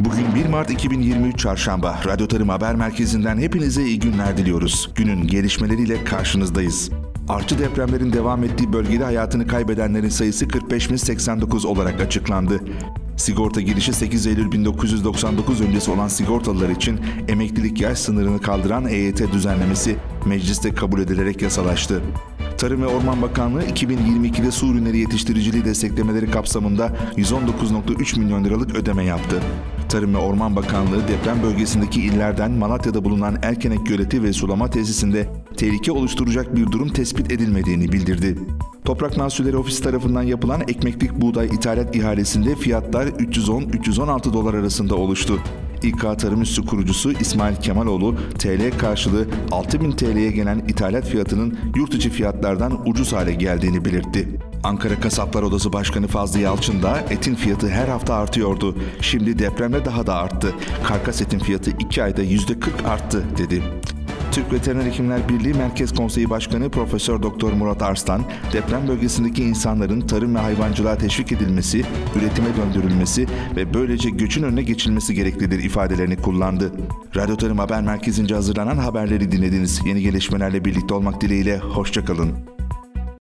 Bugün 1 Mart 2023 Çarşamba. Radyo Tarım Haber Merkezi'nden hepinize iyi günler diliyoruz. Günün gelişmeleriyle karşınızdayız. Artçı depremlerin devam ettiği bölgede hayatını kaybedenlerin sayısı 45.089 olarak açıklandı. Sigorta girişi 8 Eylül 1999 öncesi olan sigortalılar için emeklilik yaş sınırını kaldıran EYT düzenlemesi mecliste kabul edilerek yasalaştı. Tarım ve Orman Bakanlığı 2022'de su ürünleri yetiştiriciliği desteklemeleri kapsamında 119.3 milyon liralık ödeme yaptı. Tarım ve Orman Bakanlığı deprem bölgesindeki illerden Malatya'da bulunan Erkenek Göleti ve Sulama Tesisinde tehlike oluşturacak bir durum tespit edilmediğini bildirdi. Toprak Mahsulleri Ofisi tarafından yapılan ekmeklik buğday ithalat ihalesinde fiyatlar 310-316 dolar arasında oluştu. İK Tarım Üssü kurucusu İsmail Kemaloğlu, TL karşılığı 6000 TL'ye gelen ithalat fiyatının yurt içi fiyatlardan ucuz hale geldiğini belirtti. Ankara Kasaplar Odası Başkanı Fazlı Yalçın da etin fiyatı her hafta artıyordu. Şimdi depremle daha da arttı. Karkas etin fiyatı 2 ayda %40 arttı dedi. Türk Veteriner Hekimler Birliği Merkez Konseyi Başkanı Profesör Doktor Murat Arslan, deprem bölgesindeki insanların tarım ve hayvancılığa teşvik edilmesi, üretime döndürülmesi ve böylece göçün önüne geçilmesi gereklidir ifadelerini kullandı. Radyo Tarım Haber Merkezi'nce hazırlanan haberleri dinlediniz. Yeni gelişmelerle birlikte olmak dileğiyle, hoşçakalın.